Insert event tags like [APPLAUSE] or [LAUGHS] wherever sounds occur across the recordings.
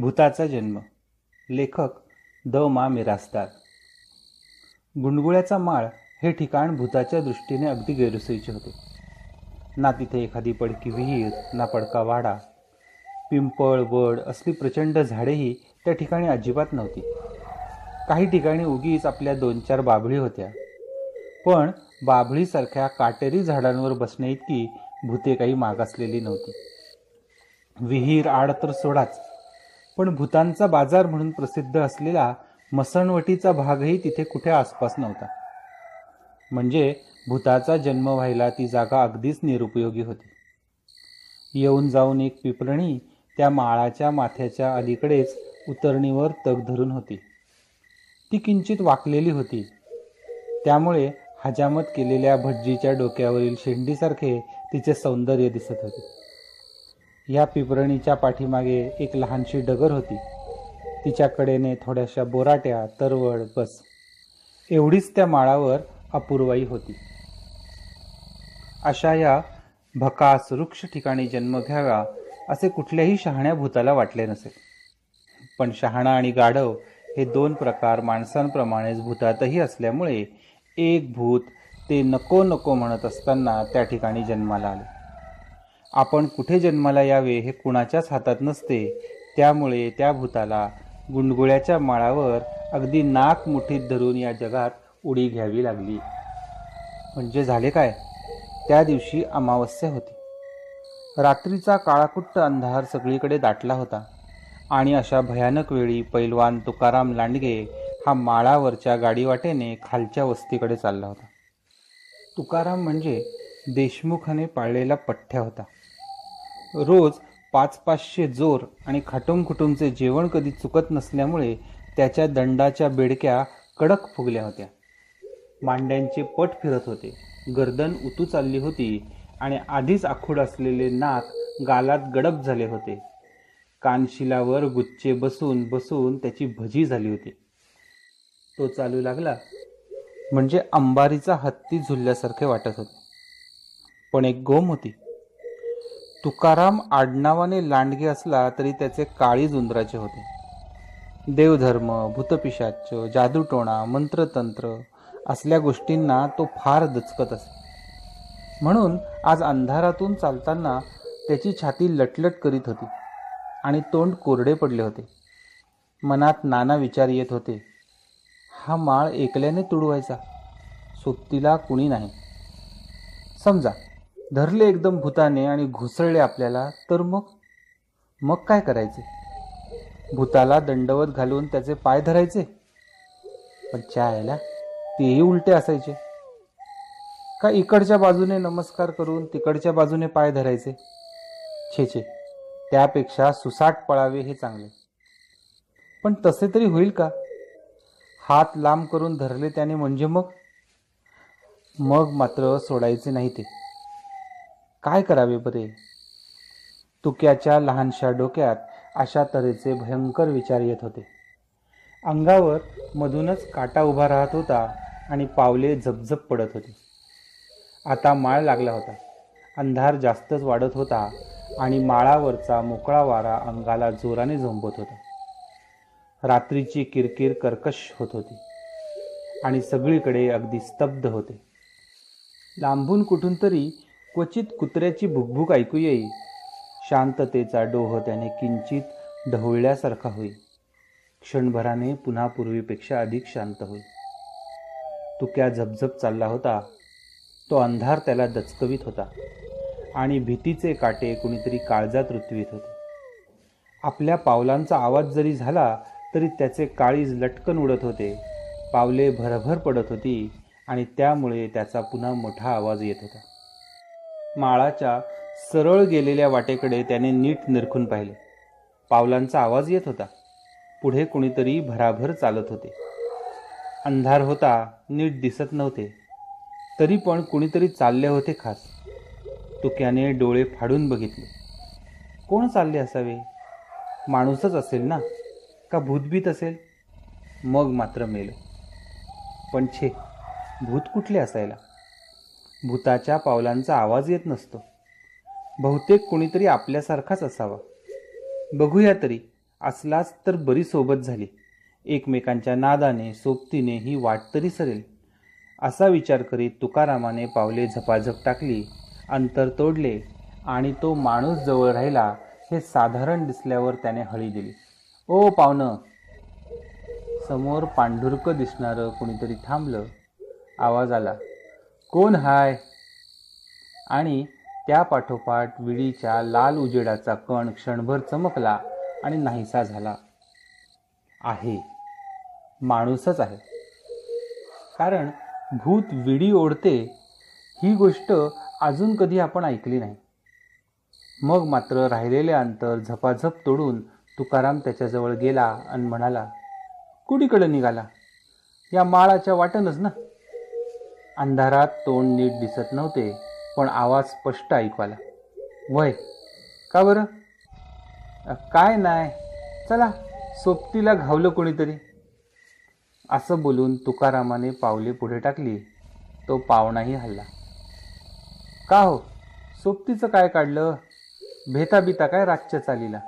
भूताचा जन्म. लेखक द मा मिरासदार. गुंडगुळ्याचा माळ हे ठिकाण भूताच्या दृष्टीने अगदी गैरसोयीचे होते. ना तिथे एखादी पडकी विहीर ना पडका वाडा. पिंपळ वड असली प्रचंड झाडेही त्या ठिकाणी अजिबात नव्हती. काही ठिकाणी उगीच आपल्या दोन चार बाभळी होत्या. पण बाभळीसारख्या काटेरी झाडांवर बसण्याइतकी भूते काही मागासलेली नव्हती. विहीर आड तर सोडाच. पण भूतांचा बाजार म्हणून प्रसिद्ध असलेला मसणवटीचा भागही तिथे कुठे आसपास नव्हता. म्हणजे भूताचा जन्म व्हायला ती जागा अगदीच निरुपयोगी होती. येऊन जाऊन एक पिपरणी त्या माळाच्या माथ्याच्या अलीकडेच उतरणीवर तग धरून होती. ती किंचित वाकलेली होती. त्यामुळे हजामत केलेल्या भटजीच्या डोक्यावरील शेंडीसारखे तिचे सौंदर्य दिसत होते. ह्या पिपरणीच्या पाठीमागे एक लहानशी डगर होती. तिच्या कडेने थोड्याशा बोराट्या तरवड बस. एवढीच त्या माळावर अपूर्वाई होती. अशा या भकास वृक्ष ठिकाणी जन्म घ्यावा असे कुठल्याही शहाण्या भूताला वाटले नसेल पण शहाणा आणि गाढव हे दोन प्रकार माणसांप्रमाणेच भूतातही असल्यामुळे एक भूत ते नको नको म्हणत असताना त्या ठिकाणी जन्माला आले. आपण कुठे जन्माला यावे हे कुणाच्याच हातात नसते. त्यामुळे त्या भूताला गुंडगुळ्याच्या माळावर अगदी नाक मुठीत धरून या जगात उडी घ्यावी लागली. म्हणजे झाले काय? त्या दिवशी अमावस्या होती. रात्रीचा काळाकुट्ट अंधार सगळीकडे दाटला होता आणि अशा भयानक वेळी पैलवान तुकाराम लांडगे हा माळावरच्या गाडीवाटेने खालच्या वस्तीकडे चालला होता. तुकाराम म्हणजे देशमुखाने पाळलेला पठ्ठ्या होता. रोज पाच पाचशे जोर आणि खाटुमखुटुमचे जेवण कधी चुकत नसल्यामुळे त्याच्या दंडाच्या बेडक्या कडक फुगल्या होत्या. मांड्यांचे पट फिरत होते. गर्दन उतू चालली होती आणि आधीच आखूड असलेले नाक गालात गडप झाले होते. कानशिलावर गुच्चे बसून बसून त्याची भजी झाली होती. तो चालू लागला. म्हणजे अंबारीचा हत्ती झुलल्यासारखे वाटत होते. पण एक गोम होती. तुकाराम आडनावाने लांडगे असला तरी त्याचे काळी जुंदराचे होते. देवधर्म भूतपिशाच जादूटोणा मंत्रतंत्र असल्या गोष्टींना तो फार दचकत असे. म्हणून आज अंधारातून चालताना त्याची छाती लटलट करीत होती आणि तोंड कोरडे पडले होते. मनात नाना विचार येत होते. हा माळ एकल्याने तुडवायचा सोबतीला कुणी नाही. समजा धरले एकदम भूताने आणि घुसळले आपल्याला तर मग? मग काय करायचे? भूताला दंडवत घालून त्याचे पाय धरायचे? पण चायला तेही उलटे असायचे. का इकडच्या बाजूने नमस्कार करून तिकडच्या बाजूने पाय धरायचे? छे छे. त्यापेक्षा सुसाट पळावे हे चांगले. पण तसे तरी होईल का? हात लांब करून धरले त्याने म्हणजे मग? मग मात्र सोडायचे नाही ते. काय करावे बरे? तुक्याच्या लहानशा डोक्यात अशा तऱ्हेचे भयंकर विचार येत होते. अंगावर मधूनच काटा उभा राहत होता आणि पावले झपझप पडत होती. आता माळ लागला होता. अंधार जास्तच वाढत होता आणि माळावरचा मोकळा वारा अंगाला जोराने झोंबत होता. रात्रीची किरकिर कर्कश होत होती आणि सगळीकडे अगदी स्तब्ध होते. लांबून कुठून तरी क्वचित कुत्र्याची भुकभुक ऐकू येई. शांततेचा डोह त्याने किंचित ढवळल्यासारखा होई. क्षणभराने पुन्हा पूर्वीपेक्षा अधिक शांत होई. तुक्या झपझप चालला होता? तो अंधार त्याला दचकवीत होता आणि भीतीचे काटे कुणीतरी काळजात रुतवीत होते. आपल्या पावलांचा आवाज जरी झाला तरी त्याचे काळीज लटकन उडत होते. पावले भरभर पडत होती आणि त्यामुळे त्याचा पुन्हा मोठा आवाज येत होता. माळाच्या सरळ गेलेल्या वाटेकडे त्याने नीट निरखून पाहिले. पावलांचा आवाज येत होता. पुढे कुणीतरी भराभर चालत होते. अंधार होता नीट दिसत नव्हते. तरी पण कुणीतरी चालले होते खास. तुक्याने डोळे फाडून बघितले. कोण चालले असावे? माणूसच असेल ना? का भूतभीत असेल? मग मात्र मेलं. पण छे भूत कुठले असायला? भूताच्या पावलांचा आवाज येत नसतो. बहुतेक कुणीतरी आपल्यासारखाच असावा. बघूया तरी असलाच तर बरी सोबत झाली. एकमेकांच्या नादाने सोबतीने ही वाट तरी सरेल. असा विचार करीत तुकारामाने पावले झपाझप टाकली अंतर तोडले आणि तो माणूस जवळ राहिला हे साधारण दिसल्यावर त्याने हळी दिली. ओ पाहुणं समोर पांढुरकं दिसणारं कुणीतरी थांबलं. आवाज आला. कोण हाय? आणि त्या पाठोपाठ विडीच्या लाल उजेडाचा कण क्षणभर चमकला आणि नाहीसा झाला. आहे. माणूसच आहे. कारण भूत विडी ओढते ही गोष्ट अजून कधी आपण ऐकली नाही. मग मात्र राहिलेले अंतर झपाझप तोडून तुकाराम त्याच्याजवळ गेला आणि म्हणाला कुणीकडे निघाला? या माळाच्या वाटणच ना. अंधारात तोंड नीट दिसत नव्हते पण आवाज स्पष्ट ऐकू आला. वय का बरं? काय नाही चला सोबतीला घावलं कोणीतरी. असं बोलून तुकारामाने पावले पुढे टाकली. तो पावणाही हल्ला. का हो? सोबतीचं काय काढलं? भेताबिता काय रातच्या चालीला?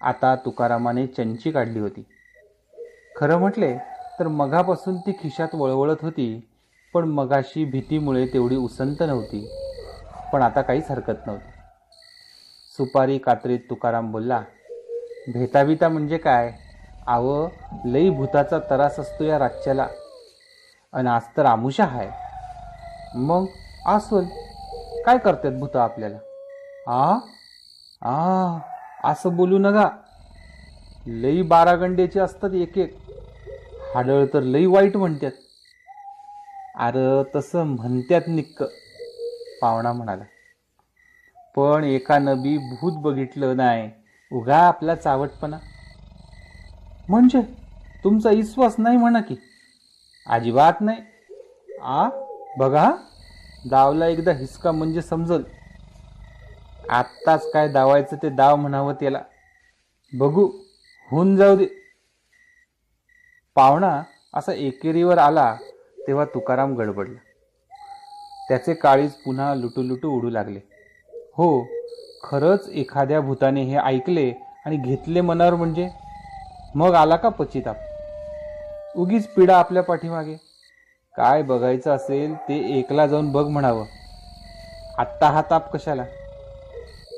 आता तुकारामाने चंची काढली होती. खरं म्हटले तर मघापासून ती खिशात वळवळत होती. पण मगाशी भीतीमुळे तेवढी उसंत नव्हती. पण आता काहीच हरकत नव्हती. सुपारी कात्रीत तुकाराम बोलला भेताभिता म्हणजे काय? आव लई भूताचा तरास असतो या राज्याला आणि आज तर आमुषा आहे मग? अस्वल काय करतात भूत आपल्याला? आ? आ? असं बोलू नका. लई बारागंडेचे असतात एक एक. हाडळ तर लई वाईट म्हणतात अरे तसं म्हणत्यात निक्क. पाहुणा म्हणाला पण एका नबी भूत बघितलं नाही. उगा आपला चावटपणा. म्हणजे? तुमचा विश्वास नाही म्हणा की. अजिबात नाही. आ? बघा. दावला एकदा हिसका म्हणजे समजल. आत्ताच काय दावायचं ते दाव म्हणावं त्याला. बघू. होऊन जाऊ दे. पाहुणा असा एकेरीवर आला तेव्हा तुकाराम गडबडला. त्याचे काळीज पुन्हा लुटू लुटू उडू लागले. हो खरंच एखाद्या भूताने हे ऐकले आणि घेतले मनावर म्हणजे? मग आला का पचिताप? उगीच पिढा आपल्या पाठीमागे. काय बघायचं असेल ते एकला जाऊन बघ म्हणावं. आत्ता हा ताप कशाला?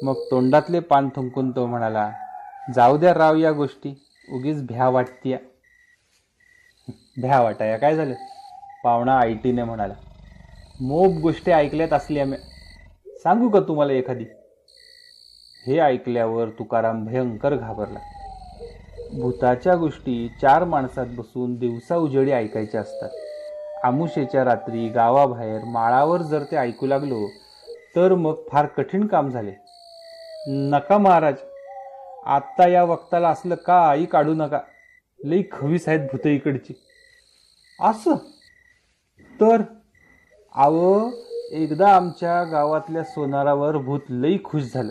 मग तोंडातले पान थुंकून तो म्हणाला जाऊ द्या राव या गोष्टी उगीच भ्या वाटतीया. भ्या वाटाया काय झालं? पावणा आयटीने म्हणाला. मोप गोष्टी ऐकल्यात असल्या म्या सांगू का तुम्हाला एखादी? हे ऐकल्यावर तुकाराम भयंकर घाबरला. भूताच्या गोष्टी चार माणसात बसून दिवसा उजेडी ऐकायच्या असतात. आमुषेच्या रात्री गावाबाहेर माळावर जर ते ऐकू लागलो तर मग फार कठीण काम झाले. नका महाराज आत्ता या वक्ताला असलं का आई काढू नका. लई खवीस आहेत भूत इकडची. असं? तर आव एकदा आमच्या गावातल्या सोनारावर भूत लई खुश झालं.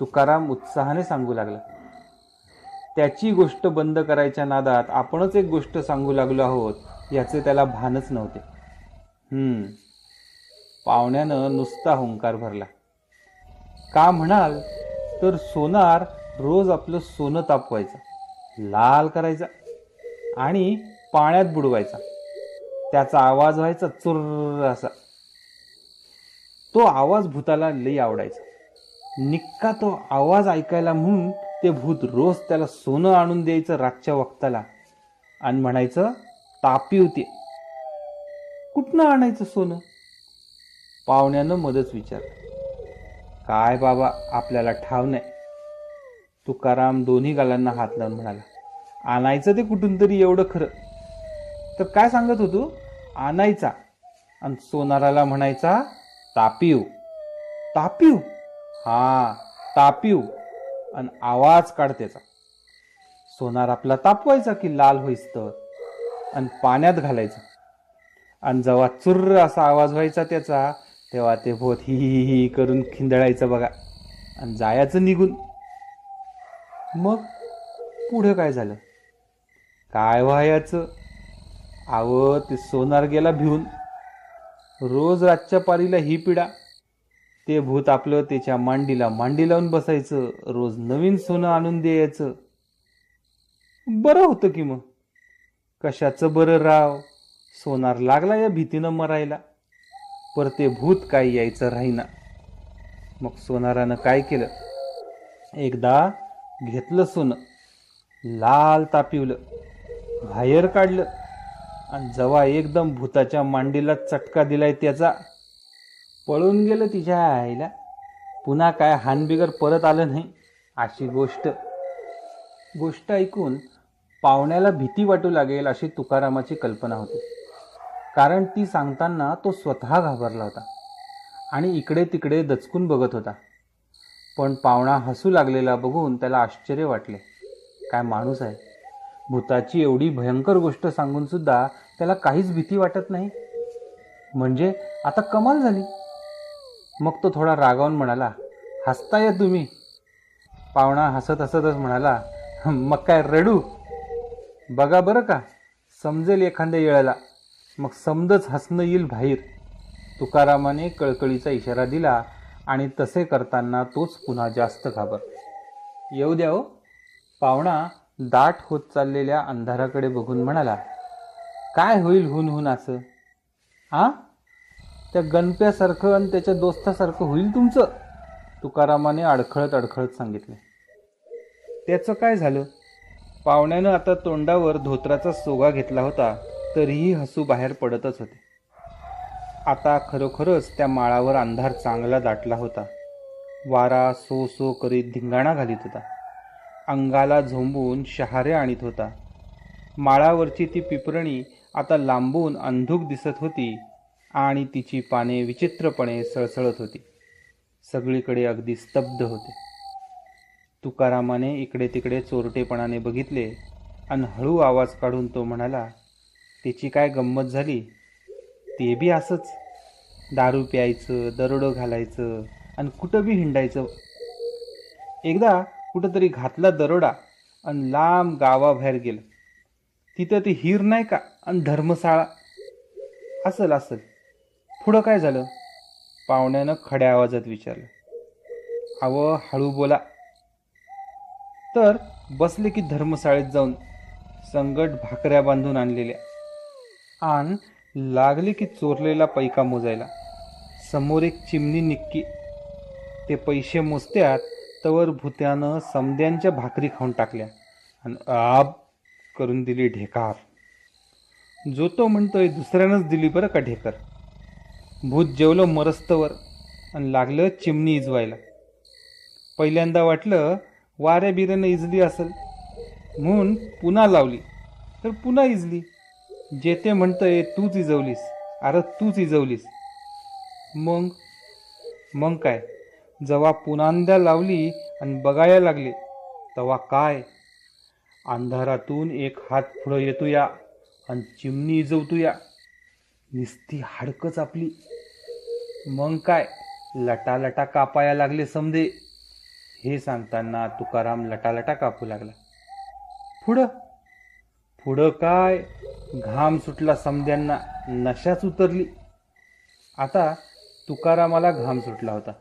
तुकाराम उत्साहाने सांगू लागला त्याची गोष्ट बंद करायच्या नादात आपणच एक गोष्ट सांगू लागलो आहोत याचे त्याला भानच नव्हते. पाहुण्यानं नुसता हुंकार भरला. का म्हणाल? तर सोनार रोज आपलं सोनं तापवायचं लाल करायचा आणि पाण्यात बुडवायचा. त्याचा आवाज व्हायचा चुर्र असा. तो आवाज भूताला लई आवडायचा. निक्का तो आवाज ऐकायला म्हणून ते भूत रोज त्याला सोनं आणून द्यायचं रातच्या वक्ताला. आणि म्हणायचं तापी होते. कुठनं आणायचं सोनं? पाहुण्यानं मदत विचार काय बाबा आपल्याला ठाव नाही. तुकाराम दोन्ही गालांना हात लावून म्हणाला आणायचं ते कुठून तरी एवढं खरं. तर काय सांगत होतो? आणायचा. आणि सोनाराला म्हणायचा तापीव. तापीव? हा तापीव. आणि आवाज काढ त्याचा. सोनार आपला तापवायचा की लाल होईस तर आणि पाण्यात घालायचा. आणि जेव्हा चुर्र असा आवाज व्हायचा त्याचा तेव्हा ते भोत ही ही ही करून खिंदळायचं बघा. आणि जायचं निघून. मग पुढे काय झालं? काय व्हायचं? आव ते सोनार गेला भिवून रोज रातच्या पारीला ही पिढा. ते भूत आपलं त्याच्या मांडीला मांडी लावून बसायचं. रोज नवीन सोनं आणून द्यायचं. बरं होतं की मग? कशाचं बरं राव? सोनार लागला या भीतीनं मरायला. पर ते भूत काय यायचं राहीना. मग सोनारानं काय केलं? एकदा घेतलं सोनं. लाल तापिवलं. बाहेर काढलं. आणि जेव्हा एकदम भूताच्या मांडीला चटका दिलाय त्याचा. पळून गेलं तिच्या आईला. पुन्हा काय हानबिगर परत आलं नाही. अशी गोष्ट. गोष्ट ऐकून पाहुण्याला भीती वाटू लागेल अशी तुकारामाची कल्पना होती. कारण ती सांगताना तो स्वतः घाबरला होता. आणि इकडे तिकडे दचकून बघत होता. पण पाहुणा हसू लागलेला बघून त्याला आश्चर्य वाटले. काय माणूस आहे. भूताची एवढी भयंकर गोष्ट सांगून सुद्धा त्याला काहीच भीती वाटत नाही. म्हणजे आता कमाल झाली. मग तो थोडा रागावून म्हणाला हसताय तुम्ही. पाहुणा हसत हसतच म्हणाला मग काय रडू? बघा बरं का समजेल एखाद्या येळाला मग समजच हसणं येईल बाहेर. तुकारामाने कळकळीचा इशारा दिला आणि तसे करताना तोच पुन्हा जास्त घाबर. येऊ द्या हो. पाहुणा दाट होत चाललेल्या अंधाराकडे बघून म्हणाला काय होईल हुन हुन असं? आ? त्या गणप्यासारखं आणि त्याच्या दोस्तासारखं होईल तुमचं? तुकारामाने अडखळत अडखळत सांगितलं. त्याचं काय झालं? पाहुण्यानं आता तोंडावर धोत्राचा सोगा घेतला होता तरीही हसू बाहेर पडतच होते. आता खरोखरच त्या माळावर अंधार चांगला दाटला होता. वारा सो सो करीत धिंगाणा घालीत होता. अंगाला झोंबून शहारे आणीत होता. माळावरची ती पिपरणी आता लांबून अंधूक दिसत होती आणि तिची पाने विचित्रपणे सळसळत होती. सगळीकडे अगदी स्तब्ध होते. तुकारामाने इकडे तिकडे चोरटेपणाने बघितले आणि हळू आवाज काढून तो म्हणाला त्याची काय गंमत झाली? ते बी असंच. दारू प्यायचं दरोडं घालायचं आणि कुठं बी हिंडायचं. एकदा कुठंतरी घातला दरोडा आणि लांब गावाबाहेर गेलं. तिथं ते हिर नाही का? आणि धर्मशाळा. असल असल. पुढं काय झालं? पाहुण्यानं खड्या आवाजात विचारलं. अव हळू बोला. तर बसले की धर्मशाळेत जाऊन संगट भाकऱ्या बांधून आणलेल्या. आण लागले की चोरलेला पैका मोजायला. समोर एक चिमणी निक्की. ते पैसे मोजत्यात तवर भुत्यानं समद्यांच्या भाकरी खाऊन टाकल्या. आणि आब करून दिली ढेकार. जो तो म्हणतोय दुसऱ्यानंच दिली बरं का ढेकर. भूत जेवलं मरस्तवर आणि लागलं चिमणी इजवायला. पहिल्यांदा वाटलं वाऱ्या बिऱ्यानं इजली असेल. म्हणून पुन्हा लावली. तर पुन्हा इजली. जे ते म्हणतंय तूच इजवलीस. अरे तूच इजवलीस. मग? मग काय? जेव्हा पुन्हांदा लावली आणि बघायला लागले तेव्हा काय? अंधारातून एक हात पुढं येतो या आणि चिमणी इजवतो या निस्ती हाडकच आपली. मग काय? लटा लटा कापाया लागले समजे हे सांगताना तुकाराम लटालटा कापू लागला. पुढं? पुढं काय? घाम सुटला समध्यांना नशाच उतरली. आता तुकारामाला घाम सुटला होता.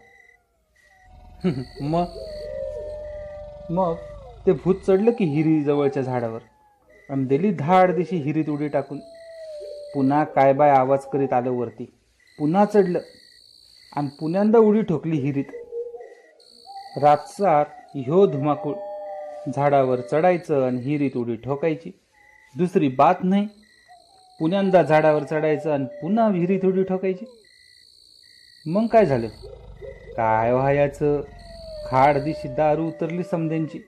[LAUGHS] मग? मग? ते भूत चढलं की हिरी जवळच्या झाडावर. आणि दिली धाड दिशी हिरीत उडी टाकून. पुन्हा काय बाय आवाज करीत आलं वरती. पुन्हा चढलं. आणि पुण्यांदा उडी ठोकली हिरीत. रातसार ह्यो धुमाकूळ. झाडावर चढायचं आणि हिरीत उडी ठोकायची. दुसरी बात नाही. पुण्यांदा झाडावर चढायचं आणि पुन्हा विहिरीत उडी ठोकायची. मग काय झालं? काय व्हायचं? खाड दिशी दारू उतरली समध्यांची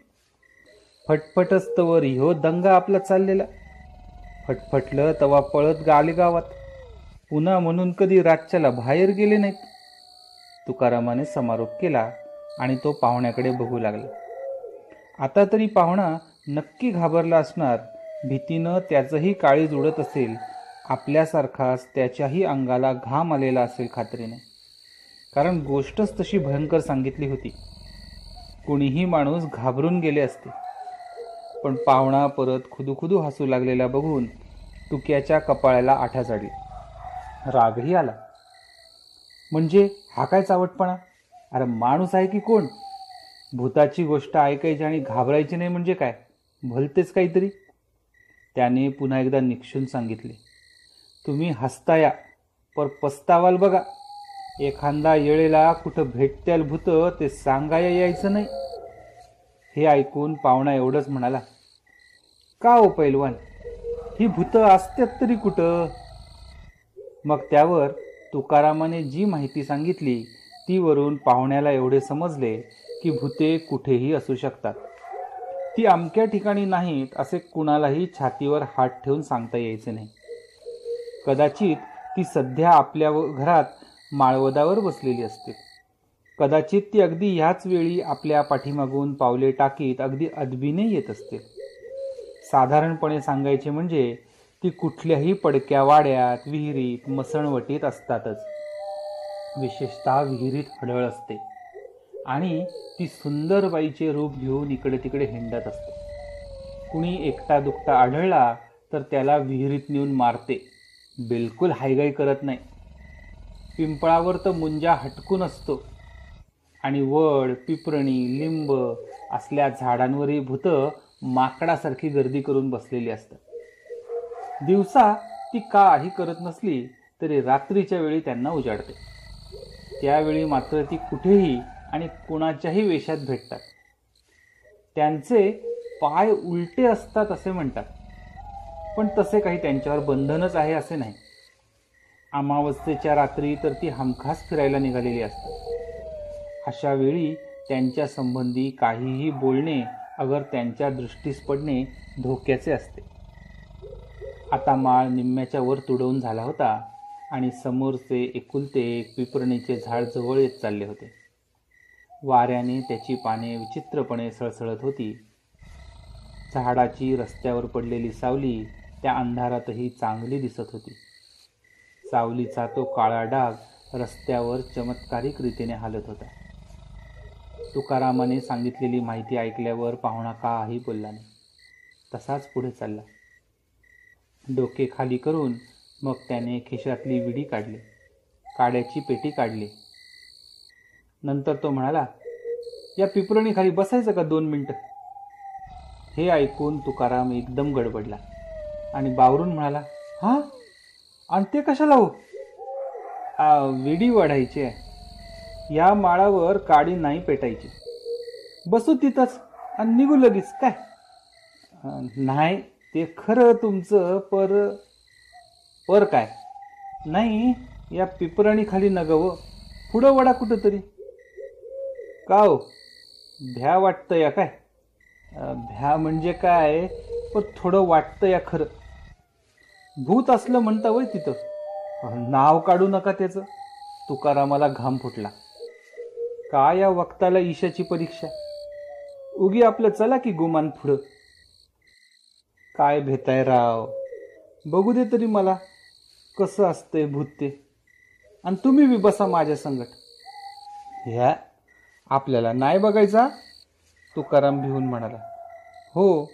फटफटच तवर ह्यो दंगा आपला चाललेला. फटफटलं तवा पळत गाले गावात पुन्हा म्हणून कधी रातच्याला बाहेर गेले नाहीत. तुकारामाने समारोप केला आणि तो पाहुण्याकडे बघू लागला. आता तरी पाहुणा नक्की घाबरला असणार. भीतीनं त्याचंही काळीज उडत असेल. आपल्यासारखाच त्याच्याही अंगाला घाम आलेला असेल खात्रीने. कारण गोष्टच तशी भयंकर सांगितली होती. कुणीही माणूस घाबरून गेले असते. पण पाहुणा परत खुदूखुदू हसू लागलेला बघून तुक्याच्या कपाळाला आठा चढली रागही आला. म्हणजे हा काय चावटपणा? अरे माणूस आहे की कोण? भूताची गोष्ट ऐकायची आणि घाबरायची नाही म्हणजे काय? भलतेच काहीतरी? त्याने पुन्हा एकदा निक्षून सांगितले. तुम्ही हसता या पर पस्तावाल बघा. एखादा येळेला कुठं भेटत्याल भूत ते सांगाया यायचं नाही. हे ऐकून पाहुणा एवढंच म्हणाला का हो पैलवान? ही भूतं असतात तरी कुठं? मग त्यावर तुकारामाने जी माहिती सांगितली ती वरून पाहुण्याला एवढे समजले की भूते कुठेही असू शकतात. ती अमक्या ठिकाणी नाहीत असे कुणालाही छातीवर हात ठेवून सांगता यायचे नाही. कदाचित ती सध्या आपल्या व- घरात माळवदावर बसलेली असते. कदाचित ती अगदी ह्याच वेळी आपल्या पाठीमागून पावले टाकीत अगदी अदबीने येत असते. साधारणपणे सांगायचे म्हणजे ती कुठल्याही पडक्या वाड्यात विहिरीत मसणवटीत असतातच. विशेषतः विहिरीत हडळ असते. आणि ती सुंदर बाईचे रूप घेऊन इकडे तिकडे हिंडत असते. कुणी एकटा दुकटा आढळला तर त्याला विहिरीत नेऊन मारते. बिलकुल हायगाई करत नाही. पिंपळावर तर मुंजा हटकून असतो. आणि वड पिपरणी लिंब असल्या झाडांवरही भूतं माकडासारखी गर्दी करून बसलेली असतात. दिवसा ती काही करत नसली तरी रात्रीच्या वेळी त्यांना उजाडते. त्यावेळी मात्र ती कुठेही आणि कुणाच्याही वेशात भेटतात. त्यांचे पाय उलटे असतात असे म्हणतात. पण तसे काही त्यांच्यावर बंधनच आहे असे नाही. अमावस्येच्या रात्री तर ती हमखास फिरायला निघालेली असतात अशा वेळी त्यांच्या संबंधी काहीही बोलणे अगर त्यांच्या दृष्टीस पडणे धोक्याचे असते. आता माळ निम्म्याच्या वर तुडवून झाला होता आणि समोरचे एकुलते एक पिपरणीचे झाड जवळ येत चालले होते. वाऱ्याने त्याची पाने विचित्रपणे सळसळत होती. झाडाची रस्त्यावर पडलेली सावली त्या अंधारातही चांगली दिसत होती. सावलीचा तो काळा डाग रस्त्यावर चमत्कारिक रीतीने हालत होता. तुकारामाने सांगितलेली माहिती ऐकल्यावर पाहुणा काही बोलला नाही. तसाच पुढे चालला. डोके खाली करून मग त्याने खिशातली विडी काढली. काड्याची पेटी काढली. नंतर तो म्हणाला या पिपरणीखाली बसायचं का दोन मिनटं? हे ऐकून तुकाराम एकदम गडबडला आणि बावरून म्हणाला हां? आणि ते कशाला हो? विडी वाढायची आहे. या माळावर काडी नाही पेटायची. बसू तिथंच आणि निघू लगेच काय? नाही ते खरं तुमचं पर पर काय? नाही या पिपरणीखाली नगावं. पुढं वडा कुठं तरी का हो? भ्या वाटतं या काय? भ्या म्हणजे काय? पण थोडं वाटतं या खरं. भूत असलं म्हणता वय तिथं. नाव काढू नका त्याचं. तुकारामाला घाम फुटला. का या वक्ताला ईशाची परीक्षा? उगी आपलं चला की गुमान पुढं. काय भेताय राव? बघू दे तरी मला. कसं असतंय भूत ते. आणि तुम्ही बी बसा माझ्या संगट. ह्या आपल्याला नाही बघायचा? तुकाराम भिवून म्हणाला. हो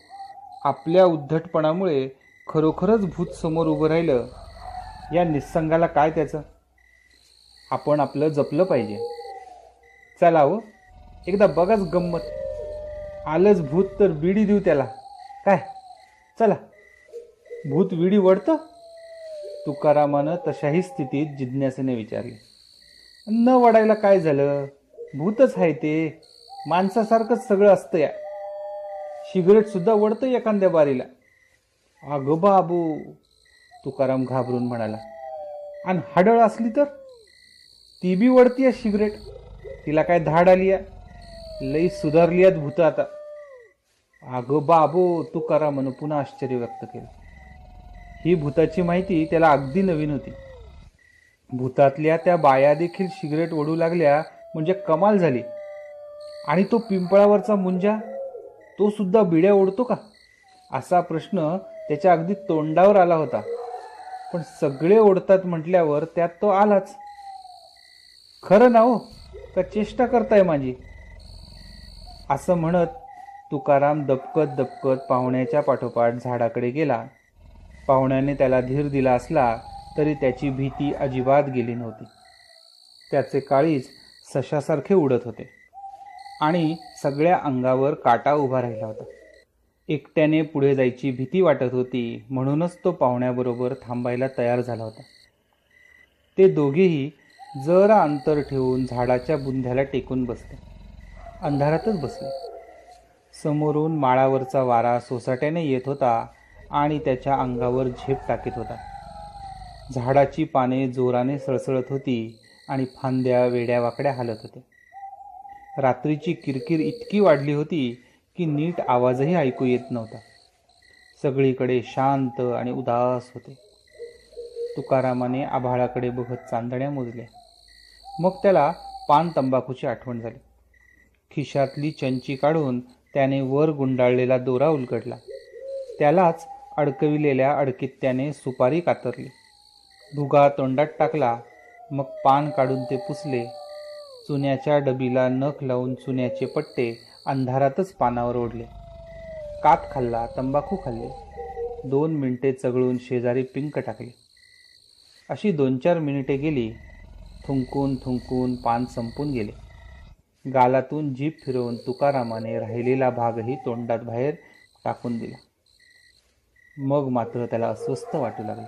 आपल्या उद्धटपणामुळे खरोखरच भूत समोर उभं राहिलं. या निसंगाला काय त्याचं? आपण आपलं जपलं पाहिजे. चला हो. एकदा बघाच गंमत. आलंच भूत तर बिडी देऊ त्याला. काय? चला. भूत विडी वडतं? तुकारामानं तशाही स्थितीत जिज्ञासेने विचारले. न वडायला काय झालं? भूतच आहे ते. माणसासारखंच सगळं असतं या. सिगरेटसुद्धा वडतं एखाद्या बारीला. अगं बाबू तुकाराम घाबरून म्हणाला. आणि हाडळ असली तर? ती बी वडतीय सिगरेट. तिला काय धाड आली आहे लई सुधारली आहेत भूत आता. अगं बाबो तू करा म्हणून पुन्हा आश्चर्य व्यक्त केलं. ही भूताची माहिती त्याला अगदी नवीन होती. भूतातल्या त्या बाया देखील सिगरेट ओढू लागल्या म्हणजे कमाल झाली. आणि तो पिंपळावरचा मुंजा? तो सुद्धा बिड्या ओढतो का? असा प्रश्न त्याच्या अगदी तोंडावर आला होता. पण सगळे ओढतात म्हटल्यावर त्यात तो आलाच. खरं ना हो? का चेष्टा करताय माझी? असं म्हणत तुकाराम दबकत दबकत पाहुण्याच्या पाठोपाठ झाडाकडे गेला. पाहुण्याने त्याला धीर दिला असला तरी त्याची भीती अजिबात गेली नव्हती. त्याचे काळीज सशासारखे उडत होते आणि सगळ्या अंगावर काटा उभा राहिला होता. एकट्याने पुढे जायची भीती वाटत होती म्हणूनच तो पाहुण्याबरोबर थांबायला तयार झाला होता. ते दोघेही जरा अंतर ठेवून झाडाच्या बुंध्याला टेकून बसले अंधारातच बसले. समोरून माळावरचा वारा सोसाट्याने येत होता आणि त्याच्या अंगावर झेप टाकीत होता. झाडाची पाने जोराने सळसळत होती आणि फांद्या वेड्या वाकड्या हालत होते रात्रीची किरकिर इतकी वाढली होती की नीट आवाजही ऐकू येत नव्हता. सगळीकडे शांत आणि उदास होते. तुकारामाने आभाळाकडे बघत चांदण्या मोजल्या. मग त्याला पान तंबाखूची आठवण झाली. खिशातली चंची काढून त्याने वर गुंडाळलेला दोरा उलगडला. त्यालाच अडकविलेल्या अडकीत त्याने सुपारी कातरली. भुगा तोंडात टाकला मग पान काढून ते पुसले. चुन्याच्या डबीला नख लावून चुन्याचे पट्टे अंधारातच पानावर ओढले. कात खाल्ला तंबाखू खाल्ले. दोन मिनिटे चगळून शेजारी पिंक टाकले. अशी दोन चार मिनिटे गेली थुंकून थुंकून पान संपून गेले. गालातून जीभ फिरवून तुकारामाने राहिलेला भागही तोंडात बाहेर टाकून दिला. मग मात्र त्याला अस्वस्थ वाटू लागले.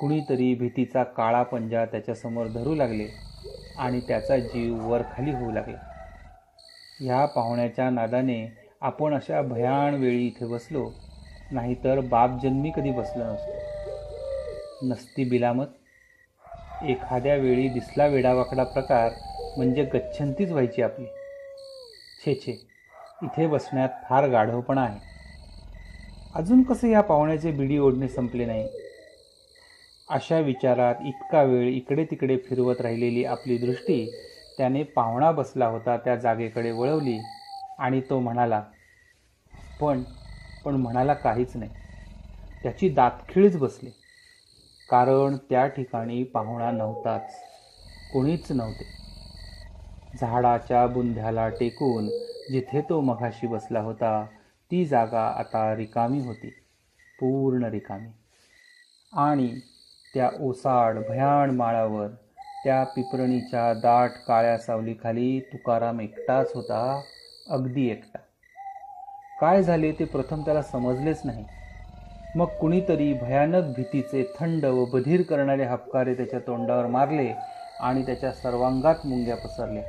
कुणीतरी भीतीचा काळा पंजा त्याच्यासमोर धरू लागले आणि त्याचा जीव वर खाली होऊ लागला. ह्या पाहुण्याच्या नादाने आपण अशा भयाण वेळी इथे बसलो नाहीतर बापजन्मी कधी बसलो नसतो. नसती बिलामत एखाद्या वेळी दिसला वेडावाकडा प्रकार म्हणजे गच्छंतीच व्हायची आपली. छे छे. इथे बसण्यात फार गाढवपणा आहे. अजून कसं या पाहुण्याचे बिडी ओढणे संपले नाही? अशा विचारात इतका वेळ इकडे तिकडे फिरवत राहिलेली आपली दृष्टी त्याने पाहुणा बसला होता त्या जागेकडे वळवली आणि तो म्हणाला पण पण म्हणाला काहीच नाही. त्याची दातखिळीच बसली. कारण त्या ठिकाणी पाहुणा नव्हताच. कोणीच नव्हते. झाडाच्या बुंध्याला टेकून जिथे तो मघाशी बसला होता ती जागा आता रिकामी होती. पूर्ण रिकामी. आणि त्या ओसाड भयाण माळावर त्या पिपरणीच्या दाट काळ्या सावलीखाली तुकाराम एकटाच होता अगदी एकटा. काय झाले ते प्रथम त्याला समजलेच नाही. मग कुणीतरी भयानक भीतीचे थंड व बधीर करणारे हपकारे त्याच्या तोंडावर मारले आणि त्याच्या सर्वांगात मुंग्या पसरल्या.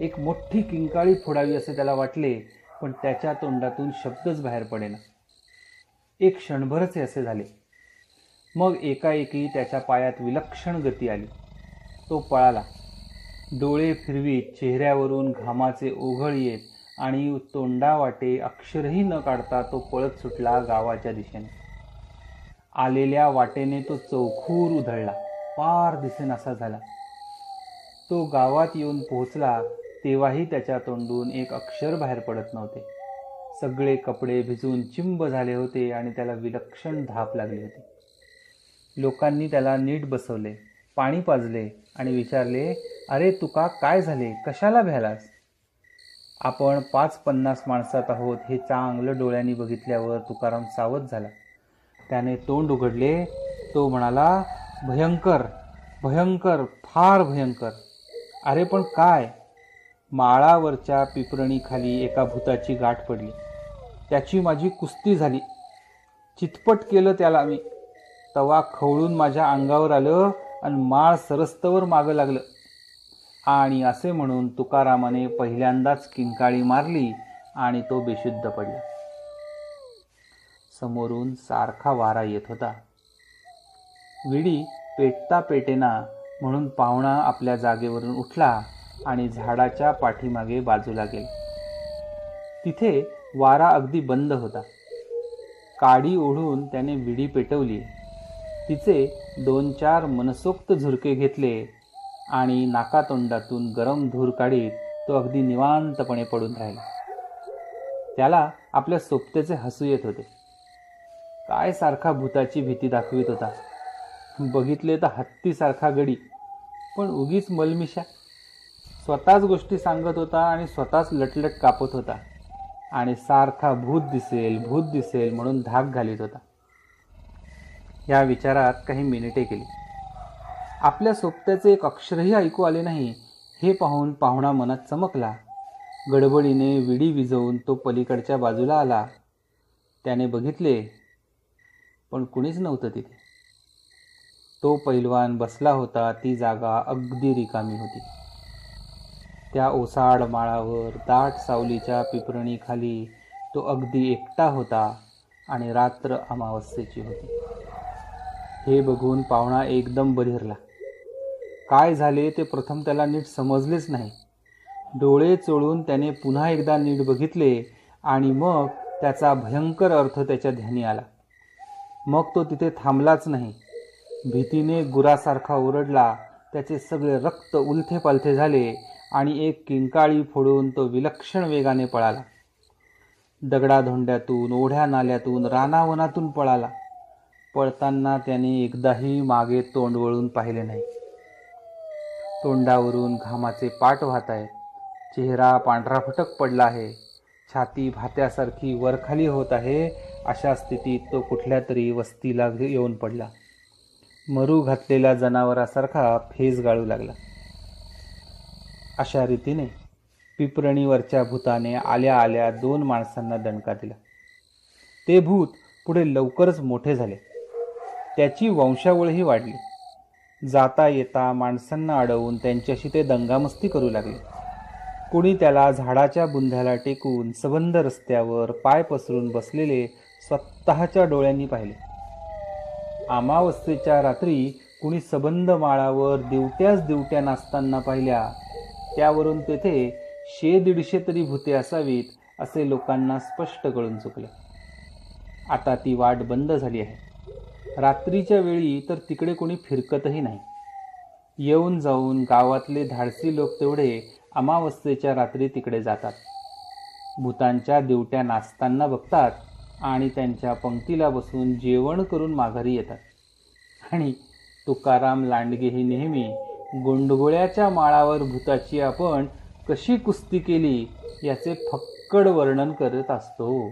एक मोठी किंकाळी फोडावी असे त्याला वाटले पण त्याच्या तोंडातून शब्दच बाहेर पडेना. एक क्षणभरच असे झाले. मग एकाएकी त्याच्या पायात विलक्षण गती आली. तो पळाला. डोळे फिरवीत चेहऱ्यावरून घामाचे ओघळ येत आणि तोंडावाटे अक्षरही न काढता तो पळत सुटला गावाच्या दिशेने. आलेल्या वाटेने तो चौखूर उधळला. पार दिसेनासा झाला. तो गावात येऊन पोहोचला तेव्हाही त्याच्या तोंडून एक अक्षर बाहेर पडत नव्हते. सगळे कपडे भिजून चिंब झाले होते आणि त्याला विलक्षण धाप लागली होती. लोकांनी त्याला नीट बसवले पाणी पाजले आणि विचारले अरे तुका काय झाले? कशाला भ्यालास? आपण पाच पन्नास माणसात आहोत हे चांगलं डोळ्यांनी बघितल्यावर तुकाराम सावध झाला. त्याने तोंड उघडले. तो म्हणाला भयंकर भयंकर फार भयंकर. अरे पण काय? माळावरच्या पिपरणीखाली एका भूताची गाठ पडली. त्याची माझी कुस्ती झाली. चितपट केलं त्याला मी. तवा खवळून माझ्या अंगावर आलं आणि माळ सरस्तवर मागं लागलं. आणि असे म्हणून तुकारामाने पहिल्यांदाच किंकाळी मारली आणि तो बेशुद्ध पडला. समोरून सारखा वारा येत होता. विडी पेटता पेटेना म्हणून पाहुणा आपल्या जागेवरून उठला आणि झाडाच्या पाठीमागे बाजूला गेला. तिथे वारा अगदी बंद होता. काडी ओढून त्याने विडी पेटवली. तिचे दोन चार मनसोक्त झुरके घेतले आणि नाकातोंडातून गरम धूर काढीत तो अगदी निवांतपणे पडून राहिला. त्याला आपल्या सोबतेचे हसू येत होते. काय सारखा भूताची भीती दाखवित होता. बघितले तर हत्तीसारखा गडी पण उगीच मलमिशा. स्वतःच गोष्टी सांगत होता आणि स्वतःच लटलट कापत होता. आणि सारखा भूत दिसेल भूत दिसेल म्हणून धाक घालीत होता. या विचारात काही मिनिटे केली आपल्या सोबत्याचे एक अक्षरही ऐकू आले नाही. हे पाहून पाहुणा मनात चमकला. गडबडीने विडी विजवून तो पलीकडच्या बाजूला आला. त्याने बघितले पण कुणीच नव्हतं तिथे. तो पैलवान बसला होता ती जागा अगदी रिकामी होती. त्या ओसाड माळावर दाट सावलीच्या पिपरणीखाली तो अगदी एकटा होता आणि रात्र अमावस्येची होती. हे बघून पाहुणा एकदम बधिरला. काय झाले ते प्रथम त्याला नीट समजलेच नाही. डोळे चोळून त्याने पुन्हा एकदा नीट बघितले आणि मग त्याचा भयंकर अर्थ त्याच्या ध्यानी आला. मग तो तिथे थांबलाच नाही. भीतीने गुरासारखा ओरडला. त्याचे सगळे रक्त उलथे पालथे झाले आणि एक किंकाळी फोडून तो विलक्षण वेगाने पळाला. दगडाधोंड्यातून ओढ्या नाल्यातून रानावनातून पळाला. पळताना त्याने एकदाही मागे तोंड वळून पाहिले नाही. तोंडावरून घामाचे पाट वाहत आहेत चेहरा पांढरा फटक पडला आहे. छाती भात्यासारखी वरखाली होत आहे. अशा स्थितीत तो कुठल्या तरी वस्तीला येऊन पडला. मरू घातलेल्या जनावरासारखा फेस गाळू लागला. अशा रीतीने पिपरणीवरच्या भूताने आल्या आल्या दोन माणसांना दणका दिला. ते भूत पुढे लवकरच मोठे झाले. त्याची वंशावळही वाढली. जाता येता माणसांना अडवून त्यांच्याशी ते दंगामस्ती करू लागले. कुणी त्याला झाडाच्या बुंध्याला टेकून सबंध रस्त्यावर पाय पसरून बसलेले स्वतःच्या डोळ्यांनी पाहिले. अमावस्येच्या रात्री कुणी सबंध माळावर दिवट्याच दिवट्या नाचताना पाहिल्या त्यावरून तेथे शे दीडशे तरी भूते असावीत असे लोकांना स्पष्ट कळून चुकले. आता ती वाट बंद झाली आहे. रात्रीच्या वेळी तर तिकडे कोणी फिरकतही नाही. येऊन जाऊन गावातले धाडसी लोक तेवढे अमावस्येच्या रात्री तिकडे जातात. भूतांच्या दिवट्या नाचताना बघतात आणि त्यांच्या पंक्तीला बसून जेवण करून माघारी येतात. आणि तुकाराम लांडगे ही नेहमी गोंडगोळ्याच्या माळावर भूताची आपण कशी कुस्ती केली याचे फक्कड वर्णन करत असतो.